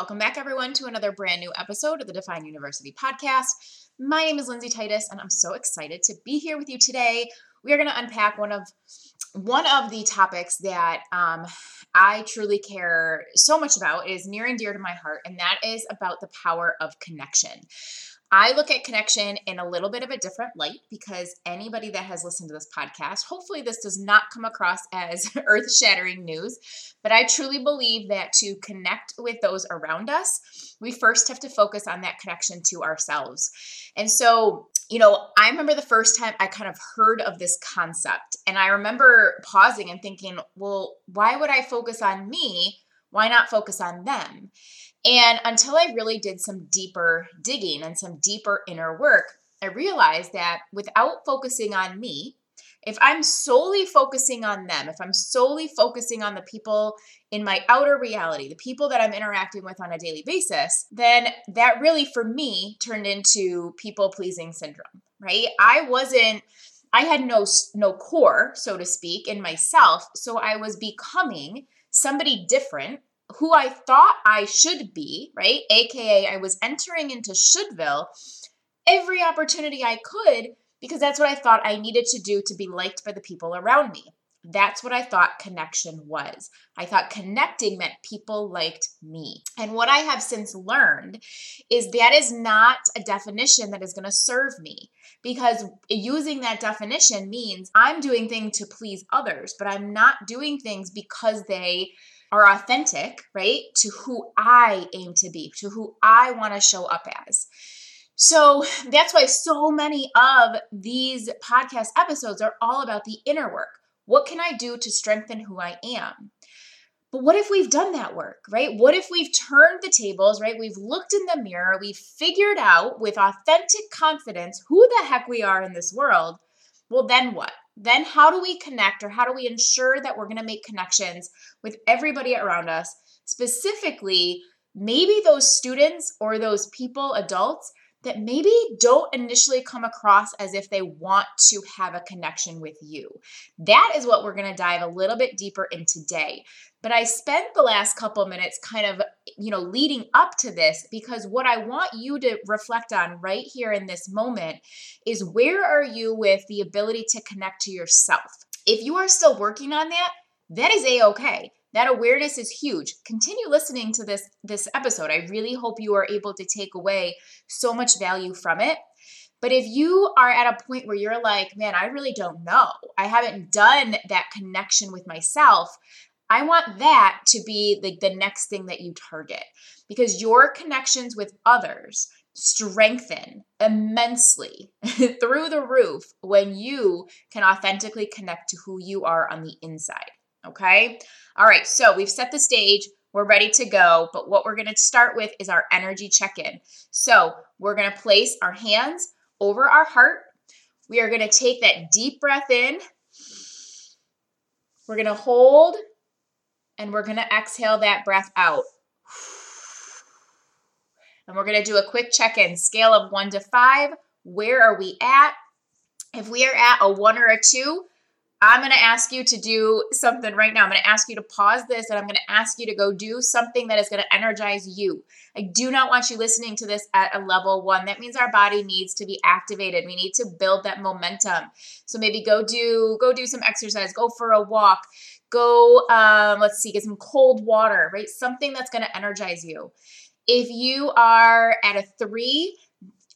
Welcome back, everyone, to another brand new episode of the Define University podcast. My name is Lindsay Titus, and I'm so excited to be here with you today. We are going to unpack one of one of the topics that um, I truly care so much about is near and dear to my heart, and that is about the power of connection. I look at connection in a little bit of a different light because anybody that has listened to this podcast, hopefully, this does not come across as earth shattering news. But I truly believe that to connect with those around us, we first have to focus on that connection to ourselves. And so, you know, I remember the first time I kind of heard of this concept, and I remember pausing and thinking, well, why would I focus on me? Why not focus on them? And until I really did some deeper digging and some deeper inner work, I realized that without focusing on me, if I'm solely focusing on them, if I'm solely focusing on the people in my outer reality, the people that I'm interacting with on a daily basis, then that really for me turned into people pleasing syndrome, right? I wasn't I had no no core, so to speak, in myself, so I was becoming somebody different who I thought I should be, right? AKA, I was entering into Shouldville every opportunity I could because that's what I thought I needed to do to be liked by the people around me. That's what I thought connection was. I thought connecting meant people liked me. And what I have since learned is that is not a definition that is going to serve me because using that definition means I'm doing things to please others, but I'm not doing things because they are authentic, right, to who I aim to be, to who I want to show up as. So that's why so many of these podcast episodes are all about the inner work. What can I do to strengthen who I am? But what if we've done that work, right? What if we've turned the tables, right? We've looked in the mirror, we've figured out with authentic confidence who the heck we are in this world. Well, then what? Then how do we connect or how do we ensure that we're going to make connections with everybody around us, specifically maybe those students or those people, adults that maybe don't initially come across as if they want to have a connection with you. That is what we're going to dive a little bit deeper in today. But I spent the last couple minutes kind of, you know, leading up to this because what I want you to reflect on right here in this moment is where are you with the ability to connect to yourself? If you are still working on that, that is a okay. That awareness is huge. Continue listening to this this episode. I really hope you are able to take away so much value from it. But if you are at a point where you're like, man, I really don't know, I haven't done that connection with myself, I want that to be like the next thing that you target because your connections with others strengthen immensely through the roof when you can authentically connect to who you are on the inside. Okay. All right. So we've set the stage. We're ready to go. But what we're going to start with is our energy check in. So we're going to place our hands over our heart. We are going to take that deep breath in. We're going to hold and we're going to exhale that breath out. And we're going to do a quick check in scale of one to five. Where are we at? If we are at a one or a two, I'm going to ask you to do something right now. I'm going to ask you to pause this and I'm going to ask you to go do something that is going to energize you. I do not want you listening to this at a level one. That means our body needs to be activated. We need to build that momentum. So maybe go do go do some exercise, go for a walk, go um, let's see, get some cold water, right? Something that's going to energize you. If you are at a three,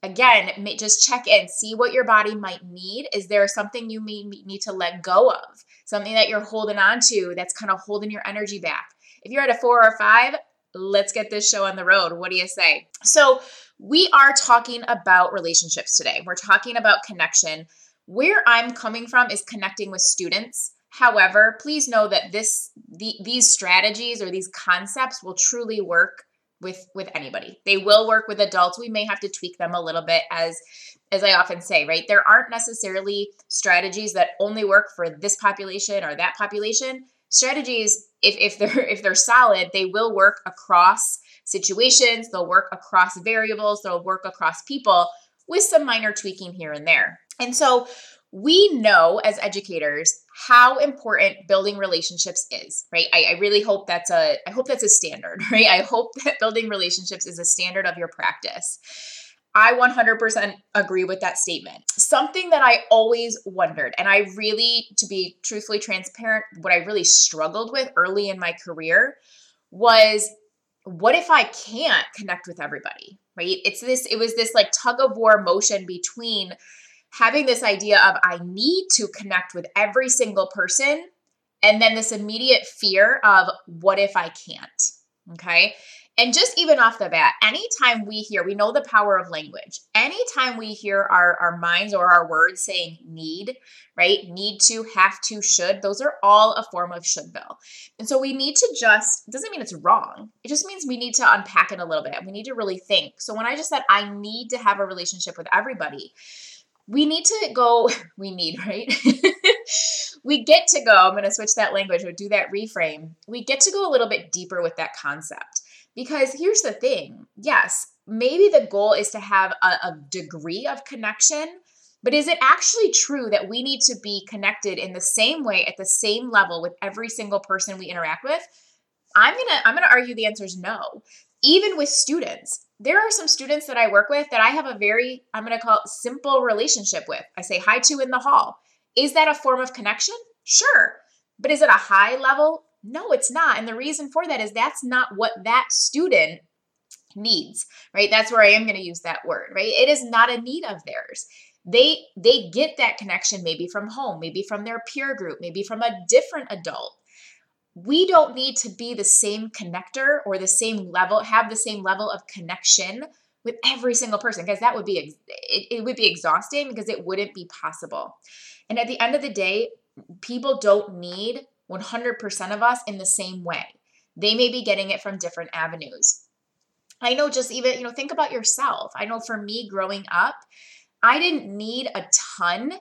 again, just check in, see what your body might need. Is there something you may need to let go of? Something that you're holding on to that's kind of holding your energy back. If you're at a four or five, let's get this show on the road. What do you say? So, we are talking about relationships today. We're talking about connection. Where I'm coming from is connecting with students However, please know that this the, these strategies or these concepts will truly work with with anybody. They will work with adults. We may have to tweak them a little bit as as I often say, right? There aren't necessarily strategies that only work for this population or that population. Strategies if if they're if they're solid, they will work across situations, they'll work across variables, they'll work across people with some minor tweaking here and there. And so we know as educators how important building relationships is right? I, I, really hope that's a i hope that's a standard right? I hope that building relationships is a standard of your practice. I 100% agree with that statement. Something that i always wondered and i really to be truthfully transparent what i really struggled with early in my career was what if i can't connect with everybody right? It's this it was this like tug of war motion between having this idea of I need to connect with every single person, and then this immediate fear of what if I can't? Okay. And just even off the bat, anytime we hear, we know the power of language. Anytime we hear our, our minds or our words saying need, right? Need to, have to, should, those are all a form of shouldville. And so we need to just, doesn't mean it's wrong. It just means we need to unpack it a little bit. We need to really think. So when I just said, I need to have a relationship with everybody, we need to go, we need, right? we get to go, I'm going to switch that language or do that reframe. We get to go a little bit deeper with that concept. Because here's the thing yes, maybe the goal is to have a, a degree of connection, but is it actually true that we need to be connected in the same way at the same level with every single person we interact with? I'm going to I'm going to argue the answer is no. Even with students, there are some students that I work with that I have a very, I'm going to call it simple relationship with. I say hi to in the hall. Is that a form of connection? Sure. But is it a high level? No, it's not. And the reason for that is that's not what that student needs, right? That's where I am going to use that word, right? It is not a need of theirs. They they get that connection maybe from home, maybe from their peer group, maybe from a different adult we don't need to be the same connector or the same level, have the same level of connection with every single person because that would be it, it would be exhausting because it wouldn't be possible. And at the end of the day, people don't need 100% of us in the same way. They may be getting it from different avenues. I know just even, you know, think about yourself. I know for me growing up, I didn't need a ton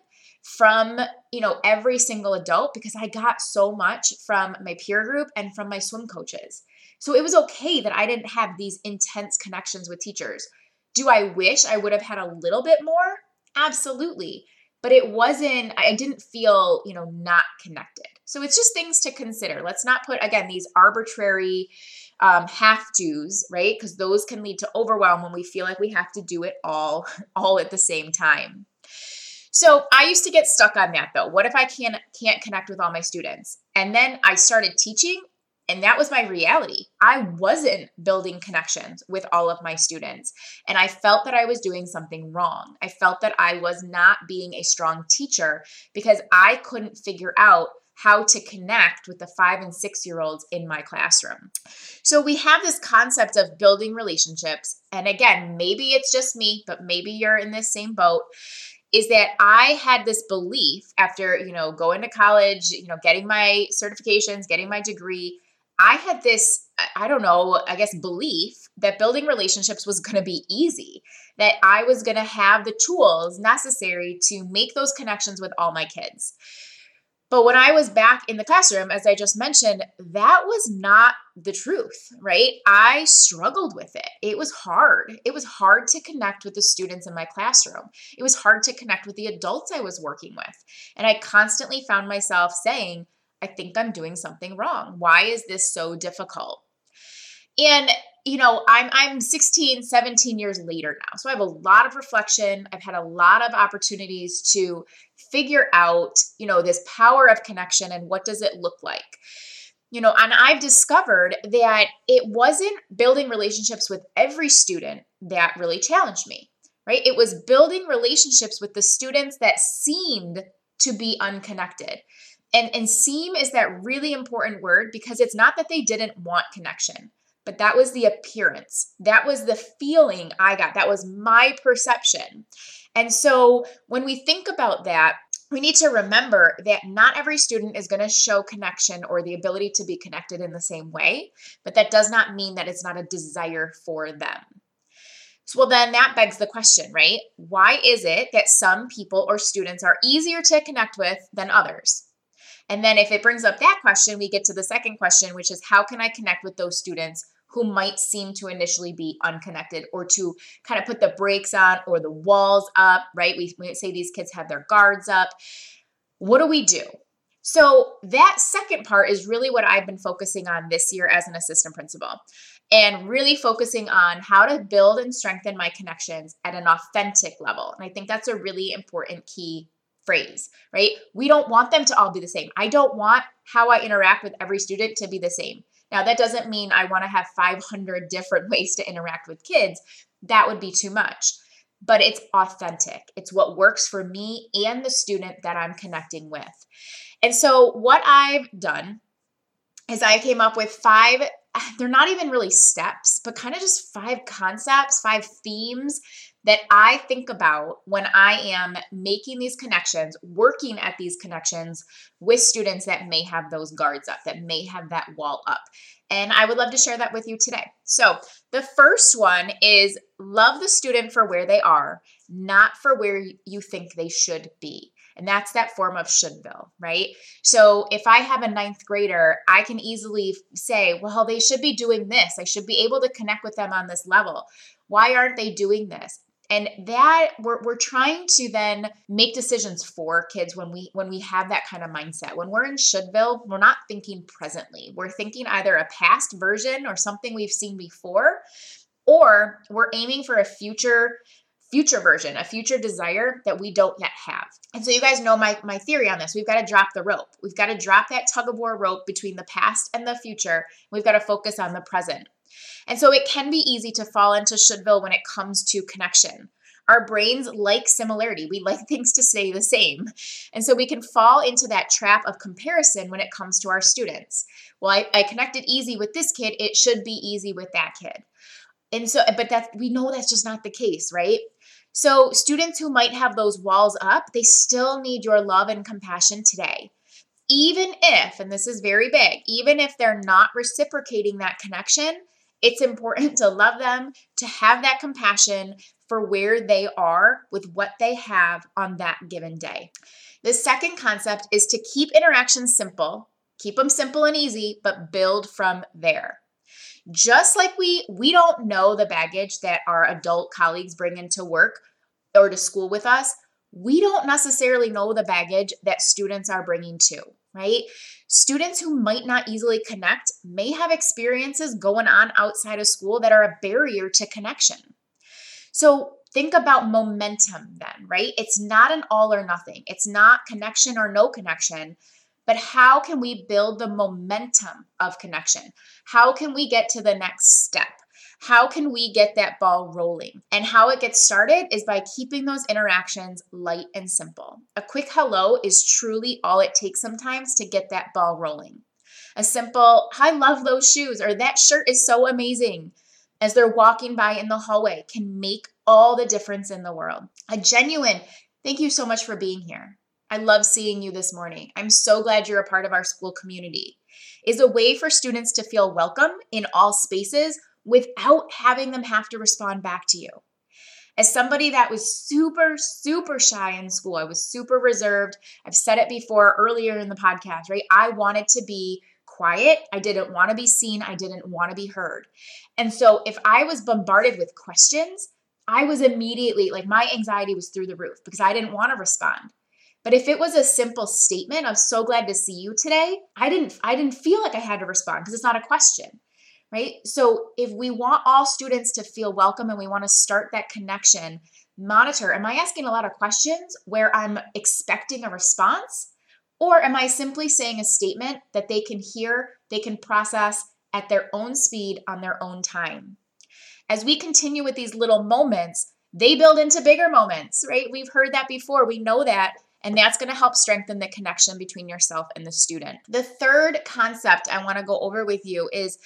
from you know every single adult because I got so much from my peer group and from my swim coaches. So it was okay that I didn't have these intense connections with teachers. Do I wish I would have had a little bit more? Absolutely. But it wasn't, I didn't feel, you know, not connected. So it's just things to consider. Let's not put, again, these arbitrary um, have tos, right? Because those can lead to overwhelm when we feel like we have to do it all, all at the same time. So I used to get stuck on that though. What if I can't can't connect with all my students? And then I started teaching and that was my reality. I wasn't building connections with all of my students. And I felt that I was doing something wrong. I felt that I was not being a strong teacher because I couldn't figure out how to connect with the five and six year olds in my classroom. So we have this concept of building relationships. And again, maybe it's just me, but maybe you're in this same boat is that I had this belief after, you know, going to college, you know, getting my certifications, getting my degree, I had this, I don't know, I guess belief that building relationships was going to be easy, that I was going to have the tools necessary to make those connections with all my kids. But when I was back in the classroom, as I just mentioned, that was not the truth, right? I struggled with it. It was hard. It was hard to connect with the students in my classroom. It was hard to connect with the adults I was working with. And I constantly found myself saying, I think I'm doing something wrong. Why is this so difficult? And you know, I'm I'm 16, 17 years later now. So I have a lot of reflection. I've had a lot of opportunities to figure out, you know, this power of connection and what does it look like. You know, and I've discovered that it wasn't building relationships with every student that really challenged me, right? It was building relationships with the students that seemed to be unconnected. And and seem is that really important word because it's not that they didn't want connection but that was the appearance. That was the feeling I got. That was my perception. And so when we think about that, we need to remember that not every student is going to show connection or the ability to be connected in the same way, but that does not mean that it's not a desire for them. So, well, then that begs the question, right? Why is it that some people or students are easier to connect with than others? And then, if it brings up that question, we get to the second question, which is how can I connect with those students who might seem to initially be unconnected or to kind of put the brakes on or the walls up, right? We, say these kids have their guards up. What do we do? So, that second part is really what I've been focusing on this year as an assistant principal and really focusing on how to build and strengthen my connections at an authentic level. And I think that's a really important key phrase, right? We don't want them to all be the same. I don't want how I interact with every student to be the same. Now, that doesn't mean I want to have 500 different ways to interact with kids. That would be too much. But it's authentic. It's what works for me and the student that I'm connecting with. And so, what I've done is I came up with five, they're not even really steps, but kind of just five concepts, five themes that I think about when I am making these connections, working at these connections with students that may have those guards up, that may have that wall up. And I would love to share that with you today. So, the first one is love the student for where they are, not for where you think they should be. And that's that form of shouldville, right? So if I have a ninth grader, I can easily say, well, they should be doing this. I should be able to connect with them on this level. Why aren't they doing this? And that we're, we're trying to then make decisions for kids when we when we have that kind of mindset. When we're in shouldville we're not thinking presently. We're thinking either a past version or something we've seen before or we're aiming for a future future version a future desire that we don't yet have. And so you guys know my my theory on this. We've got to drop the rope. We've got to drop that tug of war rope between the past and the future. We've got to focus on the present and so it can be easy to fall into shouldville when it comes to connection. Our brains like similarity. We like things to stay the same. And so we can fall into that trap of comparison when it comes to our students. Well, I, I connected easy with this kid, it should be easy with that kid. And so, but that we know that's just not the case, right? So, students who might have those walls up, they still need your love and compassion today. Even if, and this is very big, even if they're not reciprocating that connection, it's important to love them, to have that compassion for where they are with what they have on that given day. The second concept is to keep interactions simple, keep them simple and easy, but build from there. Just like we we don't know the baggage that our adult colleagues bring into work or to school with us, we don't necessarily know the baggage that students are bringing too right? Students who might not easily connect may have experiences going on outside of school that are a barrier to connection. So think about momentum then, right? It's not an all or nothing, it's not connection or no connection. But how can we build the momentum of connection? How can we get to the next step? How can we get that ball rolling? And how it gets started is by keeping those interactions light and simple. A quick hello is truly all it takes sometimes to get that ball rolling. A simple, I love those shoes, or that shirt is so amazing, as they're walking by in the hallway can make all the difference in the world. A genuine, thank you so much for being here. I love seeing you this morning. I'm so glad you're a part of our school community. Is a way for students to feel welcome in all spaces without having them have to respond back to you. As somebody that was super, super shy in school, I was super reserved. I've said it before earlier in the podcast, right? I wanted to be quiet. I didn't want to be seen. I didn't want to be heard. And so if I was bombarded with questions, I was immediately like my anxiety was through the roof because I didn't want to respond. But if it was a simple statement of so glad to see you today, I didn't I didn't feel like I had to respond because it's not a question right? So if we want all students to feel welcome and we want to start that connection, monitor am I asking a lot of questions where I'm expecting a response? Or am I simply saying a statement that they can hear, they can process at their own speed on their own time? As we continue with these little moments, they build into bigger moments, right? We've heard that before. We know that. And that's going to help strengthen the connection between yourself and the student. The third concept I want to go over with you is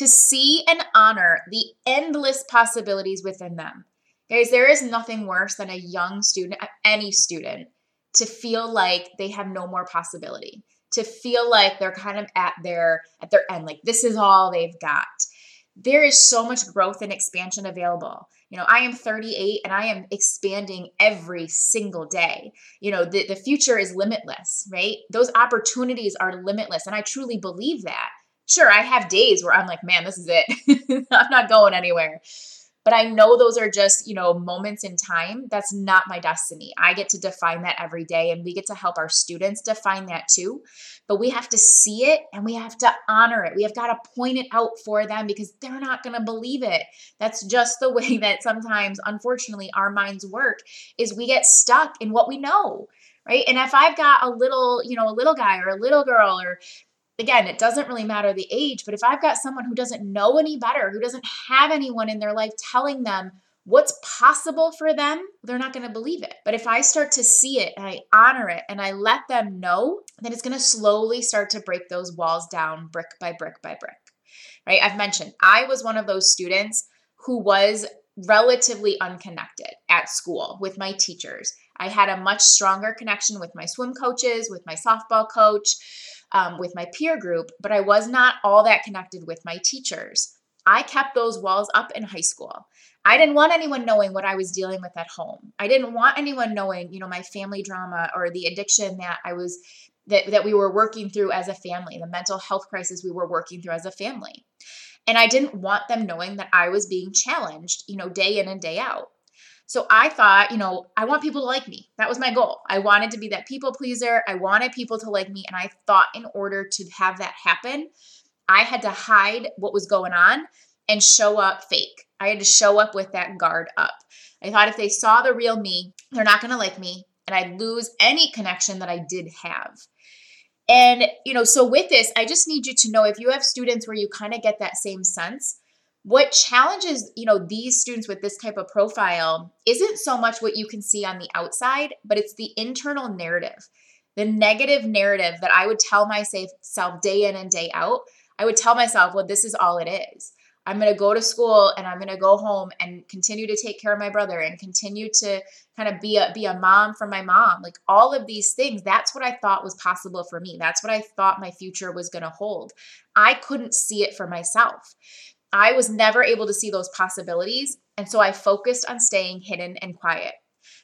to see and honor the endless possibilities within them. Guys, there is nothing worse than a young student, any student, to feel like they have no more possibility, to feel like they're kind of at their at their end, like this is all they've got. There is so much growth and expansion available. You know, I am 38 and I am expanding every single day. You know, the, the future is limitless, right? Those opportunities are limitless. And I truly believe that. Sure, I have days where I'm like, man, this is it. I'm not going anywhere but I know those are just, you know, moments in time. That's not my destiny. I get to define that every day and we get to help our students define that too. But we have to see it and we have to honor it. We have got to point it out for them because they're not going to believe it. That's just the way that sometimes unfortunately our minds work is we get stuck in what we know right? And if I've got a little, you know, a little guy or a little girl or again, it doesn't really matter the age, but if I've got someone who doesn't know any better, who doesn't have anyone in their life telling them what's possible for them, they're not going to believe it. But if I start to see it and I honor it and I let them know, then it's going to slowly start to break those walls down brick by brick by brick. Right? I've mentioned I was one of those students who was relatively unconnected at school with my teachers. I had a much stronger connection with my swim coaches, with my softball coach um, with my peer group, but I was not all that connected with my teachers. I kept those walls up in high school. I didn't want anyone knowing what I was dealing with at home. I didn't want anyone knowing, you know, my family drama or the addiction that I was that that we were working through as a family, the mental health crisis we were working through as a family. And I didn't want them knowing that I was being challenged, you know, day in and day out. So I thought, you know, I want people to like me. That was my goal. I wanted to be that people pleaser. I wanted people to like me. And I thought in order to have that happen, I had to hide what was going on and show up fake. I had to show up with that guard up. I thought if they saw the real me, they're not going to like me and I'd lose any connection that I did have. And, you know, so with this, I just need you to know if you have students where you kind of get that same sense, what challenges you know these students with this type of profile isn't so much what you can see on the outside but it's the internal narrative. The negative narrative that i would tell myself day in and day out i would tell myself well this is all it is. I'm going to go to school and i'm going to go home and continue to take care of my brother and continue to kind of be a be a mom for my mom. Like all of these things that's what i thought was possible for me. That's what i thought my future was going to hold. I couldn't see it for myself I was never able to see those possibilities. And so I focused on staying hidden and quiet.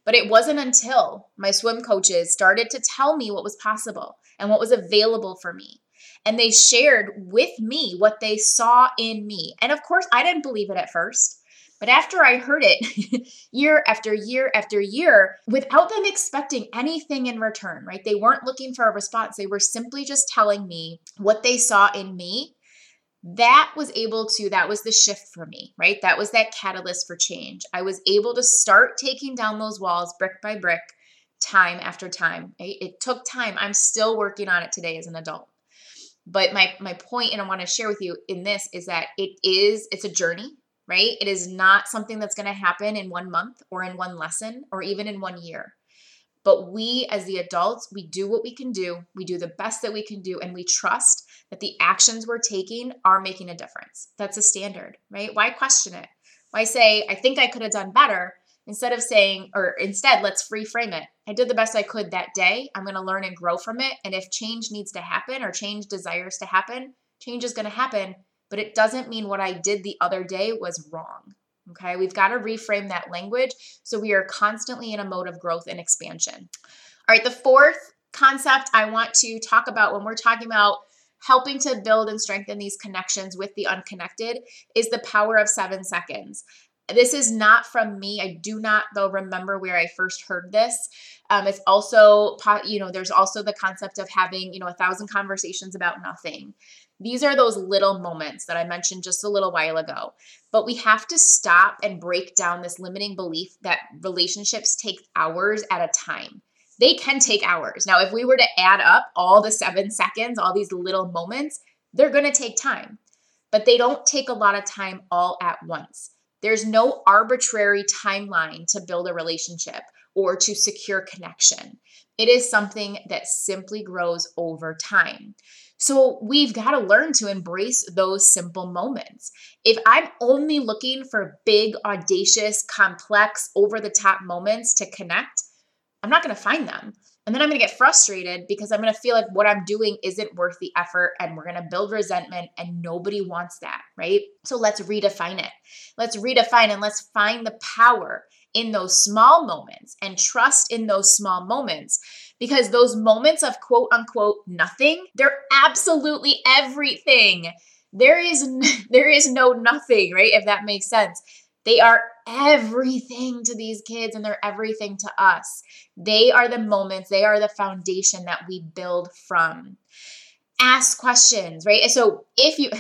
But it wasn't until my swim coaches started to tell me what was possible and what was available for me. And they shared with me what they saw in me. And of course, I didn't believe it at first. But after I heard it year after year after year, without them expecting anything in return, right? They weren't looking for a response. They were simply just telling me what they saw in me that was able to that was the shift for me right? That was that catalyst for change. I was able to start taking down those walls brick by brick time after time it took time. I'm still working on it today as an adult. But my my point and i want to share with you in this is that it is it's a journey right? It is not something that's going to happen in one month or in one lesson or even in one year but we as the adults we do what we can do we do the best that we can do and we trust that the actions we're taking are making a difference. That's a standard, right? Why question it? Why say, I think I could have done better instead of saying, or instead, let's reframe it. I did the best I could that day. I'm going to learn and grow from it. And if change needs to happen or change desires to happen, change is going to happen. But it doesn't mean what I did the other day was wrong. Okay, we've got to reframe that language so we are constantly in a mode of growth and expansion. All right, the fourth concept I want to talk about when we're talking about helping to build and strengthen these connections with the unconnected is the power of seven seconds. This is not from me. I do not, though, remember where I first heard this. Um, it's also, you know, there's also the concept of having, you know, a thousand conversations about nothing. These are those little moments that I mentioned just a little while ago. But we have to stop and break down this limiting belief that relationships take hours at a time they can take hours. Now, if we were to add up all the seven seconds, all these little moments, they're going to take time, but they don't take a lot of time all at once. There's no arbitrary timeline to build a relationship or to secure connection. It is something that simply grows over time. So we've got to learn to embrace those simple moments. If I'm only looking for big, audacious, complex, over the top moments to connect, I'm not going to find them. And then I'm going to get frustrated because I'm going to feel like what I'm doing isn't worth the effort and we're going to build resentment and nobody wants that, right? So let's redefine it. Let's redefine and let's find the power in those small moments and trust in those small moments because those moments of quote unquote nothing, they're absolutely everything. There is there is no nothing, right? If that makes sense. They are everything to these kids and they're everything to us. They are the moments, they are the foundation that we build from. Ask questions, right? So if you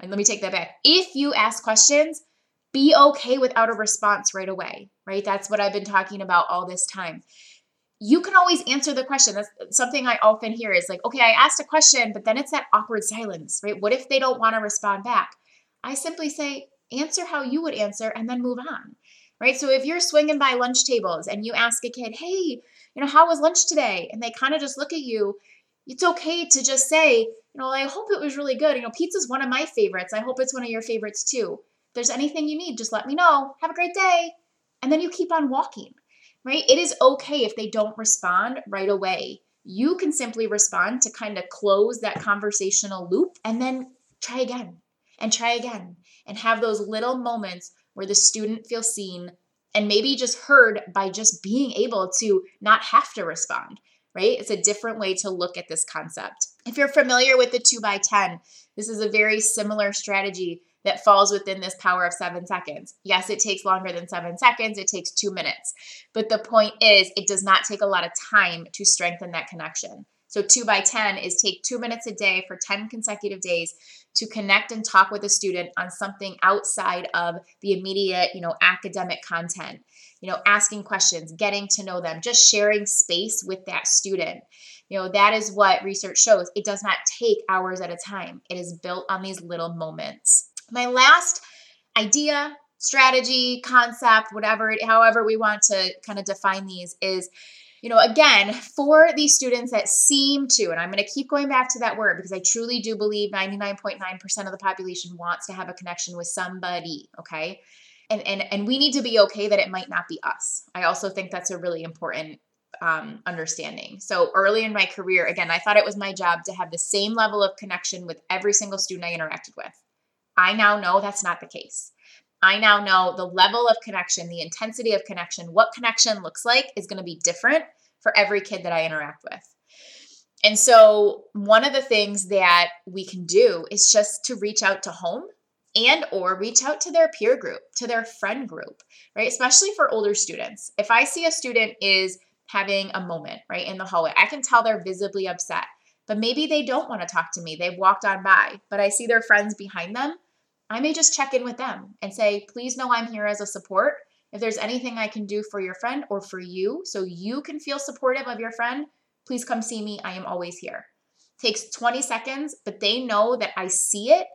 and let me take that back. If you ask questions, be okay without a response right away, right? That's what I've been talking about all this time. You can always answer the question. That's something I often hear is like, okay, I asked a question, but then it's that awkward silence, right? What if they don't want to respond back? I simply say, answer how you would answer and then move on, right? So if you're swinging by lunch tables and you ask a kid, hey, you know, how was lunch today? And they kind of just look at you, it's okay to just say, you know, I hope it was really good. You know, pizza's one of my favorites. I hope it's one of your favorites too there's anything you need, just let me know. Have a great day. And then you keep on walking, right? It is okay if they don't respond right away. You can simply respond to kind of close that conversational loop and then try again and try again and have those little moments where the student feels seen and maybe just heard by just being able to not have to respond, right? It's a different way to look at this concept. If you're familiar with the 2 by 10, this is a very similar strategy that falls within this power of seven seconds. Yes, it takes longer than seven seconds, it takes two minutes. But the point is, it does not take a lot of time to strengthen that connection. So, two by 10 is take two minutes a day for 10 consecutive days to connect and talk with a student on something outside of the immediate, you know, academic content. You know, asking questions, getting to know them, just sharing space with that student. You know, that is what research shows. It does not take hours at a time, it is built on these little moments. My last idea, strategy, concept, whatever, however we want to kind of define these is you know, again, for these students that seem to, and I'm going to keep going back to that word because I truly do believe 99.9% of the population wants to have a connection with somebody, okay? And and and we need to be okay that it might not be us. I also think that's a really important um, understanding. So early in my career, again, I thought it was my job to have the same level of connection with every single student I interacted with. I now know that's not the case. I now know the level of connection, the intensity of connection, what connection looks like is going to be different for every kid that I interact with. And so, one of the things that we can do is just to reach out to home and or reach out to their peer group, to their friend group, right? Especially for older students. If I see a student is having a moment, right, in the hallway, I can tell they're visibly upset. But maybe they don't want to talk to me. They've walked on by, but I see their friends behind them I may just check in with them and say, please know I'm here as a support. If there's anything I can do for your friend or for you so you can feel supportive of your friend, please come see me. I am always here. Takes 20 seconds, but they know that I see it.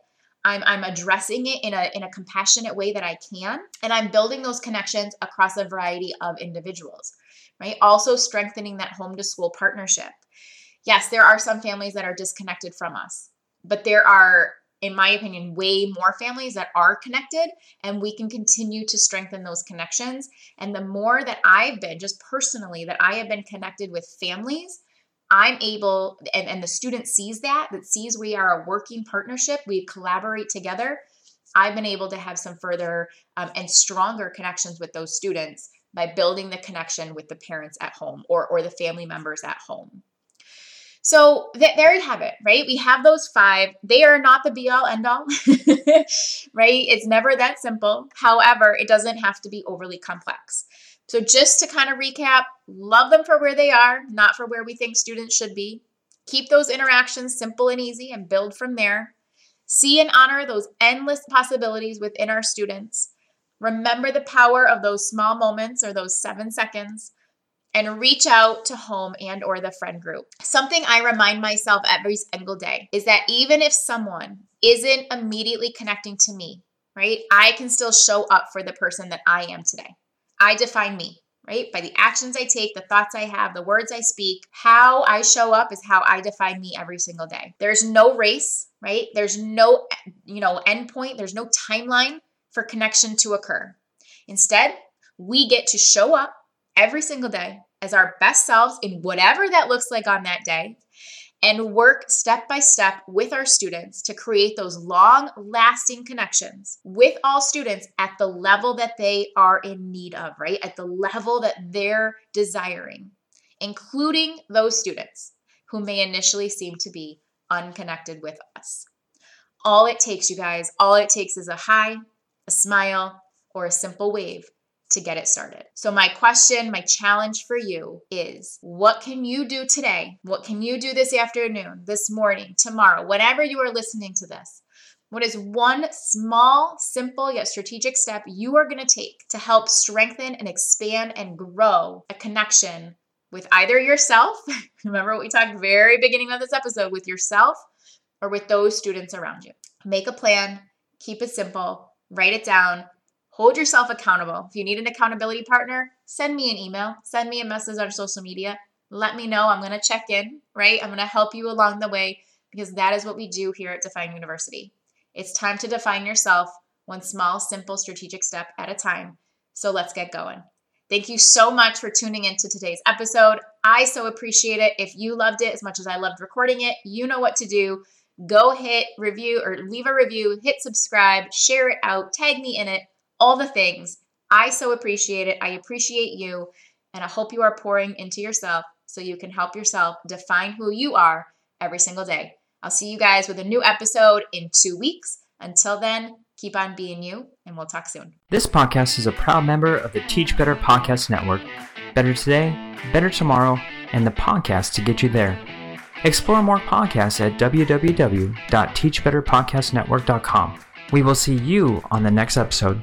I'm, I'm addressing it in a, in a compassionate way that I can. And I'm building those connections across a variety of individuals, right? Also strengthening that home to school partnership. Yes, there are some families that are disconnected from us, but there are in my opinion, way more families that are connected, and we can continue to strengthen those connections. And the more that I've been, just personally, that I have been connected with families, I'm able, and, and the student sees that, that sees we are a working partnership, we collaborate together. I've been able to have some further um, and stronger connections with those students by building the connection with the parents at home or, or the family members at home. So th- there you have it, right? We have those five. They are not the be all end all, right? It's never that simple. However, it doesn't have to be overly complex. So just to kind of recap, love them for where they are, not for where we think students should be. Keep those interactions simple and easy and build from there. See and honor those endless possibilities within our students. Remember the power of those small moments or those seven seconds and reach out to home and or the friend group. Something I remind myself every single day is that even if someone isn't immediately connecting to me, right? I can still show up for the person that I am today. I define me, right? By the actions I take, the thoughts I have, the words I speak, how I show up is how I define me every single day. There's no race, right? There's no, you know, endpoint, there's no timeline for connection to occur. Instead, we get to show up every single day as our best selves in whatever that looks like on that day and work step by step with our students to create those long lasting connections with all students at the level that they are in need of, right? At the level that they're desiring, including those students who may initially seem to be unconnected with us. All it takes, you guys, all it takes is a hi, a smile, or a simple wave to get it started. So, my question, my challenge for you is what can you do today? What can you do this afternoon, this morning, tomorrow, whenever you are listening to this? What is one small, simple, yet strategic step you are going to take to help strengthen and expand and grow a connection with either yourself? Remember what we talked very beginning of this episode with yourself or with those students around you. Make a plan, keep it simple, write it down, hold yourself accountable. If you need an accountability partner, send me an email, send me a message on social media. Let me know. I'm going to check in, right? I'm going to help you along the way because that is what we do here at Define University. It's time to define yourself one small, simple, strategic step at a time. So let's get going. Thank you so much for tuning into today's episode. I so appreciate it. If you loved it as much as I loved recording it, you know what to do. Go hit review or leave a review, hit subscribe, share it out, tag me in it all the things. I so appreciate it. I appreciate you. And I hope you are pouring into yourself so you can help yourself define who you are every single day. I'll see you guys with a new episode in two weeks. Until then, keep on being you, and we'll talk soon. This podcast is a proud member of the Teach Better Podcast Network. Better today, better tomorrow, and the podcast to get you there. Explore more podcasts at www.teachbetterpodcastnetwork.com. We will see you on the next episode.